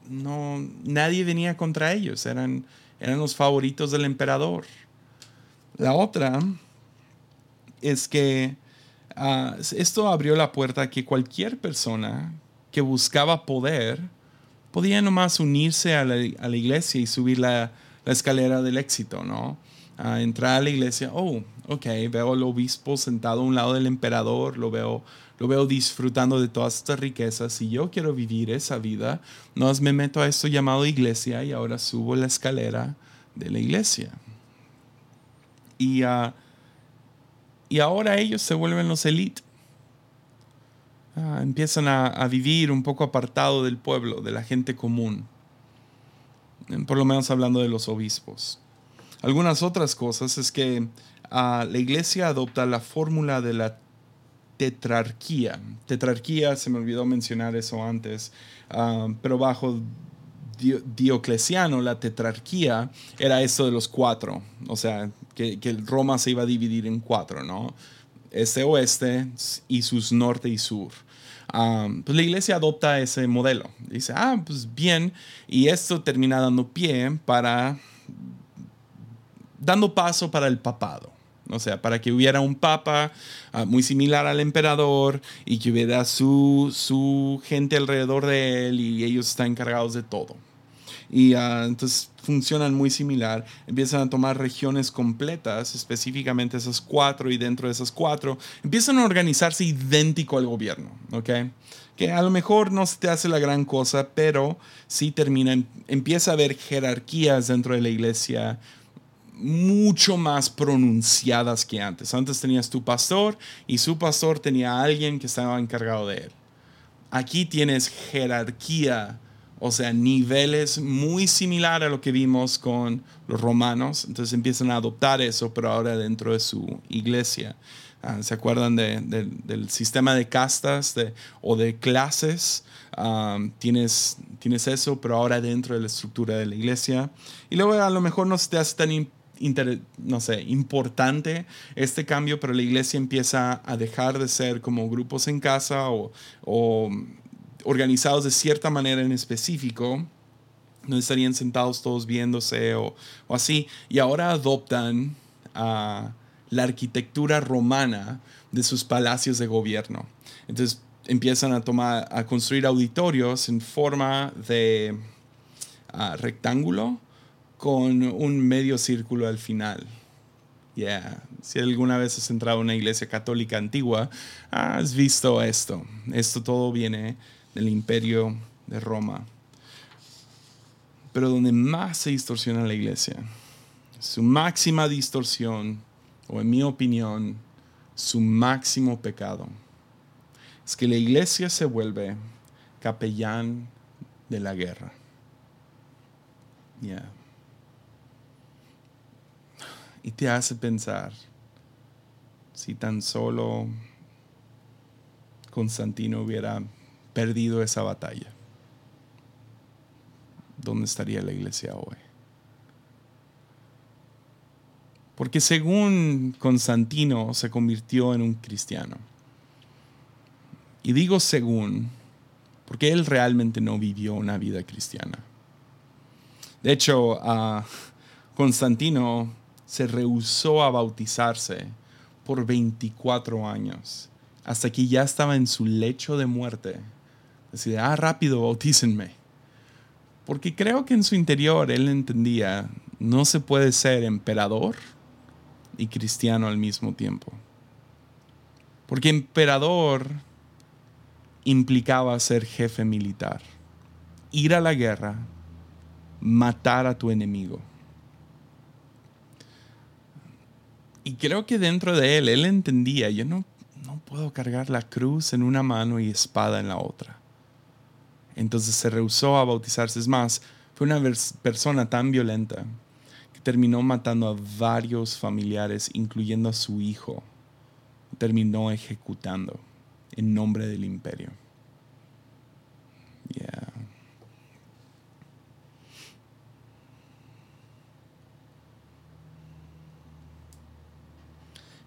no, nadie venía contra ellos, eran, eran los favoritos del emperador. La otra es que ah, esto abrió la puerta a que cualquier persona que buscaba poder podía nomás unirse a la, iglesia y subir la, la, escalera del éxito, ¿no? A entrar a la iglesia, oh, ok, veo al obispo sentado a un lado del emperador, lo veo, lo veo disfrutando de todas estas riquezas. Si yo quiero vivir esa vida, no me meto a esto llamado iglesia y ahora subo la escalera de la iglesia. Y, ah, y ahora ellos se vuelven los élites. Ah, empiezan a, vivir un poco apartado del pueblo, de la gente común. Por lo menos hablando de los obispos. Algunas otras cosas es que la iglesia adopta la fórmula de la tetrarquía. Tetrarquía, se me olvidó mencionar eso antes, ah, pero bajo Diocleciano la tetrarquía era esto de los cuatro, o sea, que, que Roma se iba a dividir en cuatro, ¿no? Este oeste y sus norte y sur. Pues la iglesia adopta ese modelo. Dice, ah, pues bien, y esto termina dando pie para, dando paso para el papado. O sea, para que hubiera un papa ah, muy similar al emperador y que hubiera su, su gente alrededor de él y ellos están encargados de todo. Y ah, entonces funcionan muy similar. Empiezan a tomar regiones completas, específicamente esas cuatro, y dentro de esas cuatro empiezan a organizarse idéntico al gobierno. ¿ok? Que a lo mejor no se te hace la gran cosa, pero sí termina, empieza a haber jerarquías dentro de la iglesia mucho más pronunciadas que antes. Antes tenías tu pastor y su pastor tenía a alguien que estaba encargado de él. Aquí tienes jerarquía, o sea, niveles muy similar a lo que vimos con los romanos. Entonces empiezan a adoptar eso, pero ahora dentro de su iglesia. Ah, ¿Se acuerdan del sistema de castas o de clases? Ah, tienes, tienes eso, pero ahora dentro de la estructura de la iglesia. Y luego a lo mejor no se te hace tan no sé, importante este cambio, pero la iglesia empieza a dejar de ser como grupos en casa o, organizados de cierta manera en específico, no estarían sentados todos viéndose o, así, y ahora adoptan la arquitectura romana de sus palacios de gobierno. Entonces empiezan a tomar, a construir auditorios en forma de ah, rectángulo con un medio círculo al final. Yeah. Si alguna vez has entrado a una iglesia católica antigua, has visto esto. Esto todo viene del imperio de Roma. Pero donde más se distorsiona la iglesia, su máxima distorsión, o en mi opinión, su máximo pecado, es que la iglesia se vuelve capellán de la guerra. Y te hace pensar si tan solo Constantino hubiera perdido esa batalla. ¿Dónde estaría la iglesia hoy? Porque según Constantino se convirtió en un cristiano. Y digo según, porque él realmente no vivió una vida cristiana. De hecho, Constantino se rehusó a bautizarse por 24 años hasta que ya estaba en su lecho de muerte, decide, ah, rápido, bautícenme. Porque creo que en su interior él entendía, no se puede ser emperador y cristiano al mismo tiempo. Porque emperador implicaba ser jefe militar, ir a la guerra, matar a tu enemigo. Y creo que dentro de él, él entendía, yo no, no puedo cargar la cruz en una mano y espada en la otra. Entonces se rehusó a bautizarse. Es más, fue una persona tan violenta que terminó matando a varios familiares, incluyendo a su hijo. Terminó ejecutando en nombre del imperio.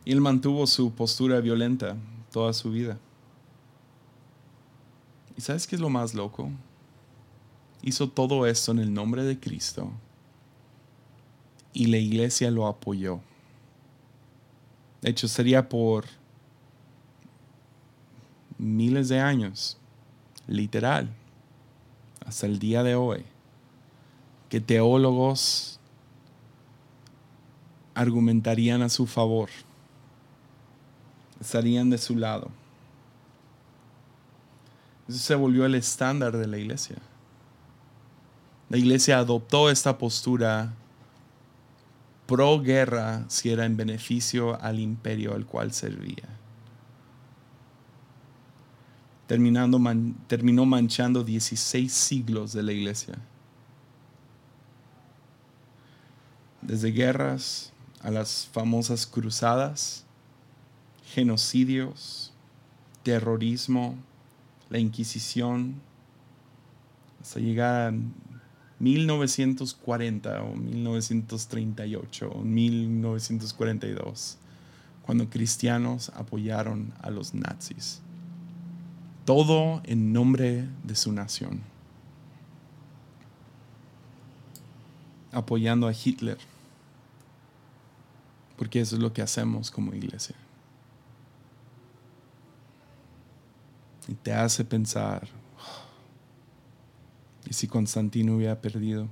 Y él mantuvo su postura violenta toda su vida. ¿Y sabes qué es lo más loco? Hizo todo esto en el nombre de Cristo y la iglesia lo apoyó. De hecho, sería por miles de años, literal, hasta el día de hoy, que teólogos argumentarían a su favor estarían de su lado. Eso se volvió el estándar de la iglesia. La iglesia adoptó esta postura pro guerra si era en beneficio al imperio al cual servía. Terminando terminó manchando 16 siglos de la iglesia. Desde guerras a las famosas cruzadas, genocidios, terrorismo, la Inquisición, hasta llegar a 1940 o 1938 o 1942, cuando cristianos apoyaron a los nazis. Todo en nombre de su nación. Apoyando a Hitler. Porque eso es lo que hacemos como iglesia. Y te hace pensar, ¿y si Constantino hubiera perdido?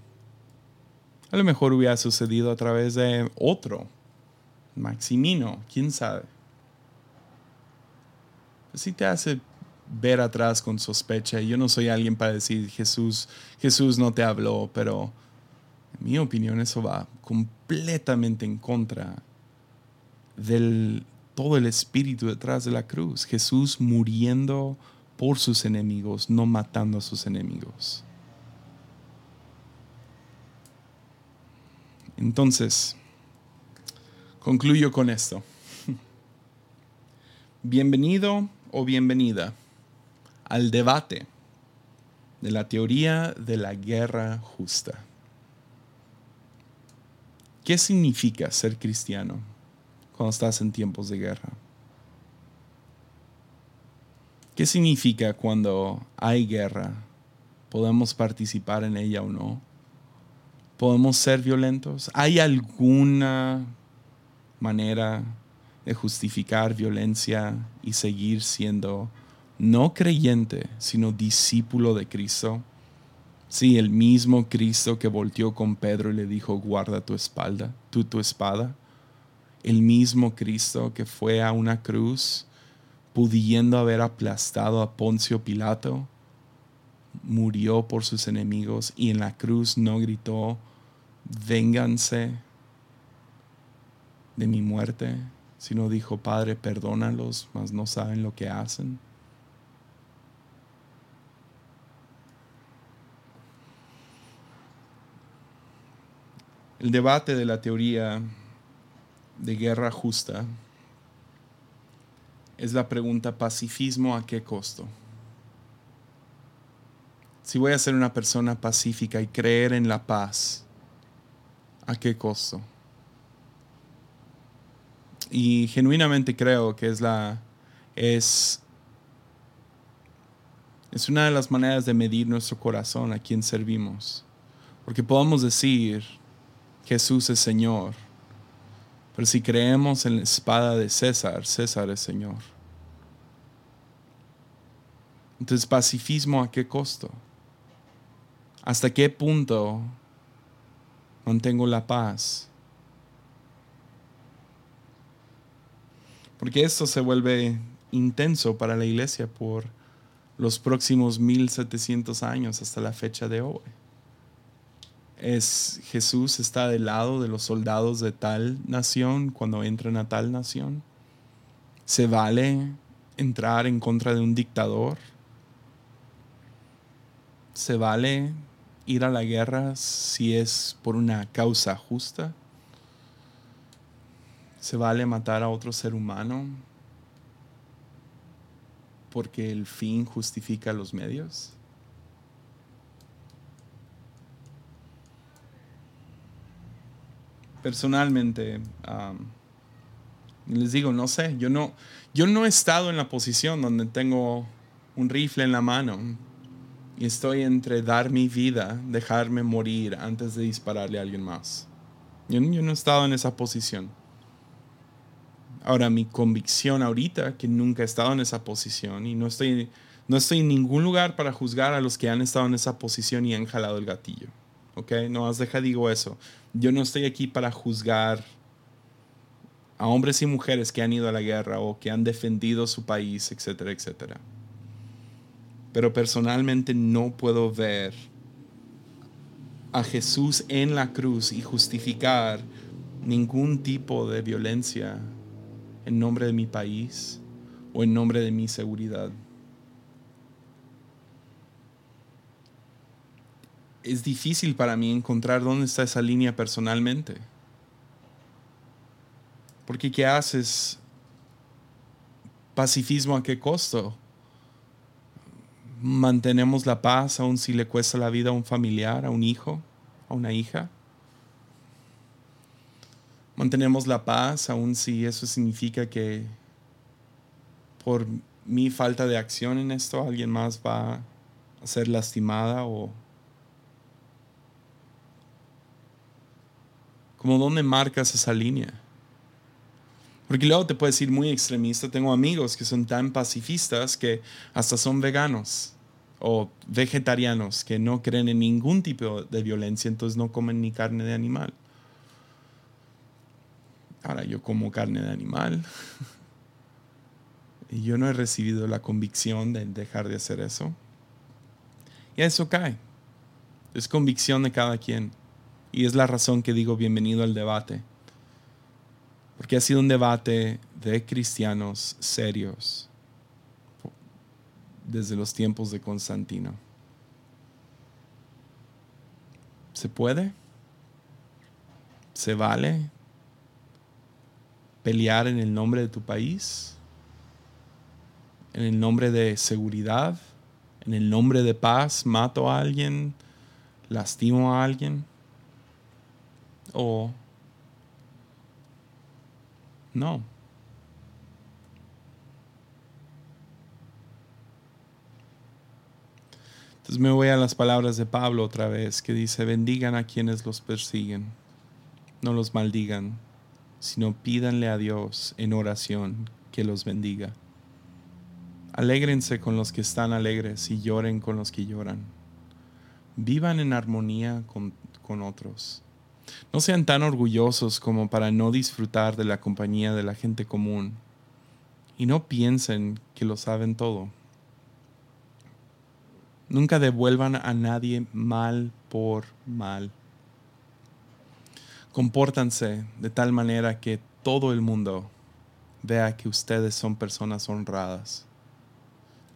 A lo mejor hubiera sucedido a través de otro, Maximino, quién sabe. Si te hace ver atrás con sospecha. Yo no soy alguien para decir Jesús, Jesús no te habló, pero en mi opinión eso va completamente en contra del todo el espíritu detrás de la cruz. Jesús muriendo por sus enemigos, no matando a sus enemigos. Entonces, concluyo con esto. [laughs] Bienvenido o bienvenida al debate de la teoría de la guerra justa. ¿Qué significa ser cristiano? Cuando estás en tiempos de guerra? ¿Qué significa cuando hay guerra? ¿Podemos participar en ella o no? ¿Podemos ser violentos? ¿Hay alguna manera de justificar violencia y seguir siendo no creyente, sino discípulo de Cristo? Sí, el mismo Cristo que volteó con Pedro y le dijo, guarda tu espalda, tú tu espada el mismo Cristo que fue a una cruz pudiendo haber aplastado a Poncio Pilato, murió por sus enemigos y en la cruz no gritó, vénganse de mi muerte, sino dijo, Padre, perdónalos, mas no saben lo que hacen. El debate de la teoría de guerra justa es la pregunta pacifismo a qué costo. Si voy a ser una persona pacífica y creer en la paz, ¿a qué costo? Y genuinamente creo que es la es es una de las maneras de medir nuestro corazón a quien servimos. Porque podemos decir Jesús es Señor, pero si creemos en la espada de César, César es Señor. Entonces, pacifismo a qué costo? ¿Hasta qué punto mantengo la paz? Porque esto se vuelve intenso para la iglesia por los próximos 1700 años hasta la fecha de hoy. Es Jesús está del lado de los soldados de tal nación cuando entran a tal nación. ¿Se vale entrar en contra de un dictador? ¿Se vale ir a la guerra si es por una causa justa? ¿Se vale matar a otro ser humano porque el fin justifica los medios? Personalmente, les digo, no sé, yo no, yo no he estado en la posición donde tengo un rifle en la mano y estoy entre dar mi vida, dejarme morir antes de dispararle a alguien más. Yo, no he estado en esa posición. Ahora, mi convicción ahorita, que nunca he estado en esa posición y no estoy, no estoy en ningún lugar para juzgar a los que han estado en esa posición y han jalado el gatillo. ¿Ok? No, has deja digo eso. Yo no estoy aquí para juzgar a hombres y mujeres que han ido a la guerra o que han defendido su país, etcétera, etcétera pero personalmente no puedo ver a Jesús en la cruz y justificar ningún tipo de violencia en nombre de mi país o en nombre de mi seguridad. Es difícil para mí encontrar dónde está esa línea personalmente. Porque ¿qué haces? ¿Pacifismo a qué costo? mantenemos la paz aun si le cuesta la vida a un familiar, a un hijo, a una hija. Mantenemos la paz aun si eso significa que por mi falta de acción en esto alguien más va a ser lastimada o como dónde marcas esa línea. Porque luego te puedes ir muy extremista. Tengo amigos que son tan pacifistas que hasta son veganos o vegetarianos que no creen en ningún tipo de violencia, entonces no comen ni carne de animal. Ahora yo como carne de animal [laughs] y yo no he recibido la convicción de dejar de hacer eso. Y eso cae. Es convicción de cada quien. Y es la razón que digo bienvenido al debate. Porque ha sido un debate de cristianos serios desde los tiempos de Constantino. ¿Se puede? ¿Se vale pelear en el nombre de tu país? ¿En el nombre de seguridad? ¿En el nombre de paz mato a alguien? ¿Lastimo a alguien? ¿O no? Entonces me voy a las palabras de Pablo otra vez, que dice, bendigan a quienes los persiguen, no los maldigan, sino pídanle a Dios en oración que los bendiga. Alégrense con los que están alegres y lloren con los que lloran. Vivan en armonía con, con otros. No sean tan orgullosos como para no disfrutar de la compañía de la gente común. Y no piensen que lo saben todo. Nunca devuelvan a nadie mal por mal. Compórtanse de tal manera que todo el mundo vea que ustedes son personas honradas.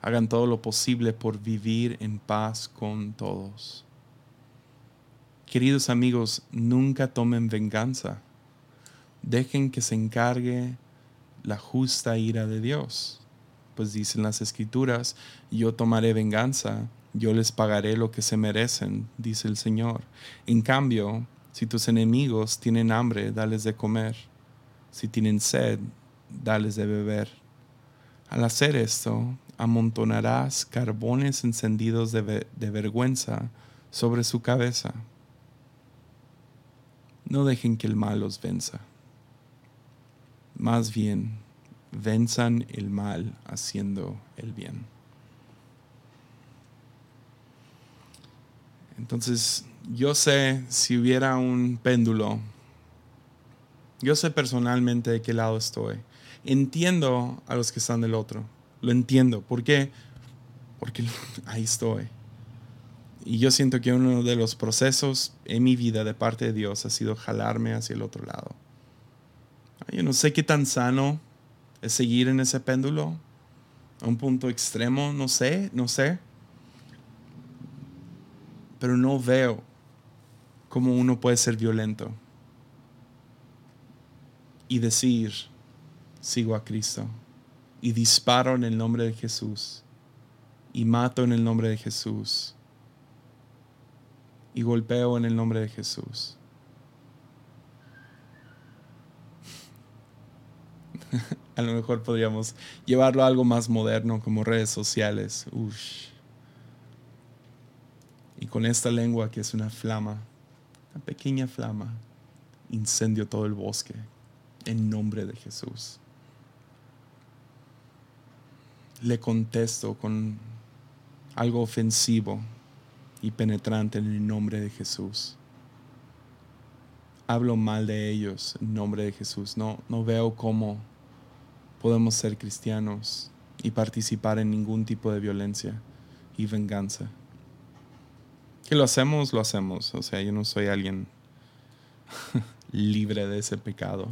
Hagan todo lo posible por vivir en paz con todos. Queridos amigos, nunca tomen venganza. Dejen que se encargue la justa ira de Dios. Pues dicen las escrituras, yo tomaré venganza yo les pagaré lo que se merecen, dice el Señor. En cambio, si tus enemigos tienen hambre, dales de comer. Si tienen sed, dales de beber. Al hacer esto, amontonarás carbones encendidos de, de vergüenza sobre su cabeza. No dejen que el mal los venza. Más bien, venzan el mal haciendo el bien. Entonces, yo sé si hubiera un péndulo, yo sé personalmente de qué lado estoy. Entiendo a los que están del otro. Lo entiendo. ¿Por qué? Porque [laughs] ahí estoy. Y yo siento que uno de los procesos en mi vida de parte de Dios ha sido jalarme hacia el otro lado. Yo no sé qué tan sano es seguir en ese péndulo, a un punto extremo, no sé, no sé. Pero no veo cómo uno puede ser violento y decir, sigo a Cristo, y disparo en el nombre de Jesús, y mato en el nombre de Jesús y golpeo en el nombre de Jesús. [laughs] a lo mejor podríamos llevarlo a algo más moderno como redes sociales. Y con esta lengua que es una flama, una pequeña flama, incendio todo el bosque en nombre de Jesús. Le contesto con algo ofensivo y penetrante en el nombre de Jesús. Hablo mal de ellos en nombre de Jesús. No, no veo cómo podemos ser cristianos y participar en ningún tipo de violencia y venganza. Que lo hacemos, lo hacemos. O sea, yo no soy alguien [laughs] libre de ese pecado.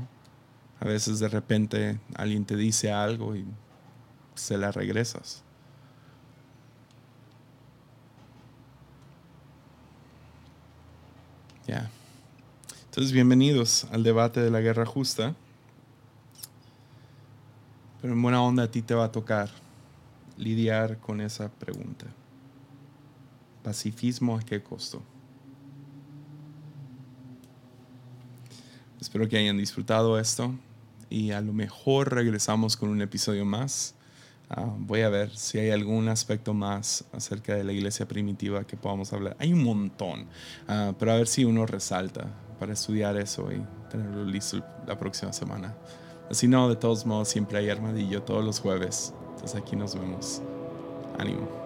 A veces de repente alguien te dice algo y se la regresas. Ya. Entonces, bienvenidos al debate de la guerra justa. Pero en buena onda a ti te va a tocar lidiar con esa pregunta. ¿Pacifismo a qué costo? Espero que hayan disfrutado esto y a lo mejor regresamos con un episodio más Ah, voy a ver si hay algún aspecto más acerca de la iglesia primitiva que podamos hablar. Hay un montón, ah, pero a ver si uno resalta para estudiar eso y tenerlo listo la próxima semana. Si no, de todos modos, siempre hay armadillo todos los jueves. Entonces aquí nos vemos. Ánimo.